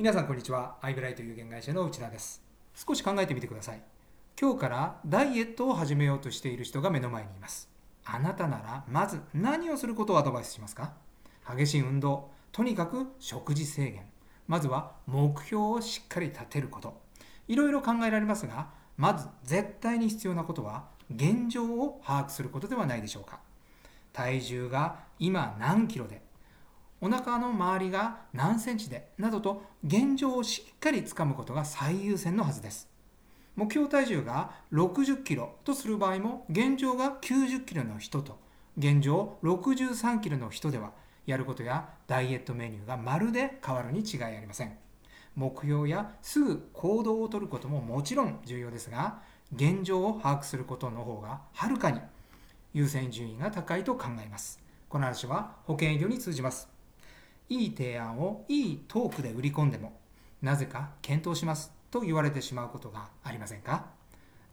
皆さんこんにちは。アイブライト有限会社の内田です。少し考えてみてください。今日からダイエットを始めようとしている人が目の前にいます。あなたならまず何をすることをアドバイスしますか？激しい運動。とにかく食事制限。まずは目標をしっかり立てること。いろいろ考えられますがまず絶対に必要なことは現状を把握することではないでしょうか。体重が今何キロでお腹の周りが何センチでなどと現状をしっかりつかむことが最優先のはずです。目標体重が60キロとする場合も現状が90キロの人と現状63キロの人ではやることやダイエットメニューがまるで変わるに違いありません。目標やすぐ行動をとることももちろん重要ですが現状を把握することの方がはるかに優先順位が高いと考えます。この話は保険営業に通じます。いい提案をいいトークで売り込んでもなぜか検討しますと言われてしまうことがありませんか？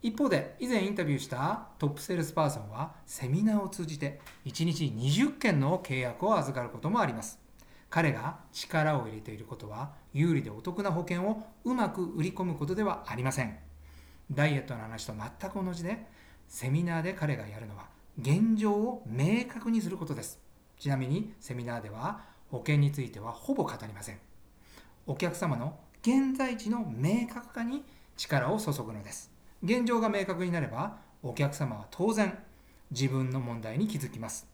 一方で以前インタビューしたトップセールスパーソンはセミナーを通じて1日20件の契約を預かることもあります。彼が力を入れていることは有利でお得な保険をうまく売り込むことではありません。ダイエットの話と全く同じでセミナーで彼がやるのは現状を明確にすることです。ちなみにセミナーでは保険についてはほぼ語りません。お客様の現在地の明確化に力を注ぐのです。現状が明確になればお客様は当然自分の問題に気づきます。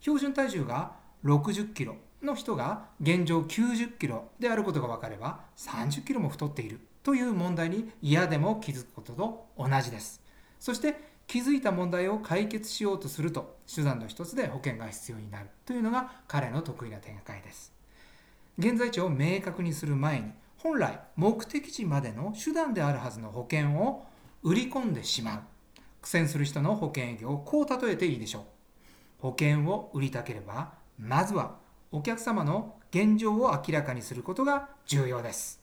標準体重が60キロの人が現状90キロであることが分かれば30キロも太っているという問題に嫌でも気づくことと同じです。そして気づいた問題を解決しようとすると手段の一つで保険が必要になるというのが彼の得意な展開です。現在地を明確にする前に本来目的地までの手段であるはずの保険を売り込んでしまう。苦戦する人の保険営業をこう例えていいでしょう。保険を売りたければまずはお客様の現状を明らかにすることが重要です。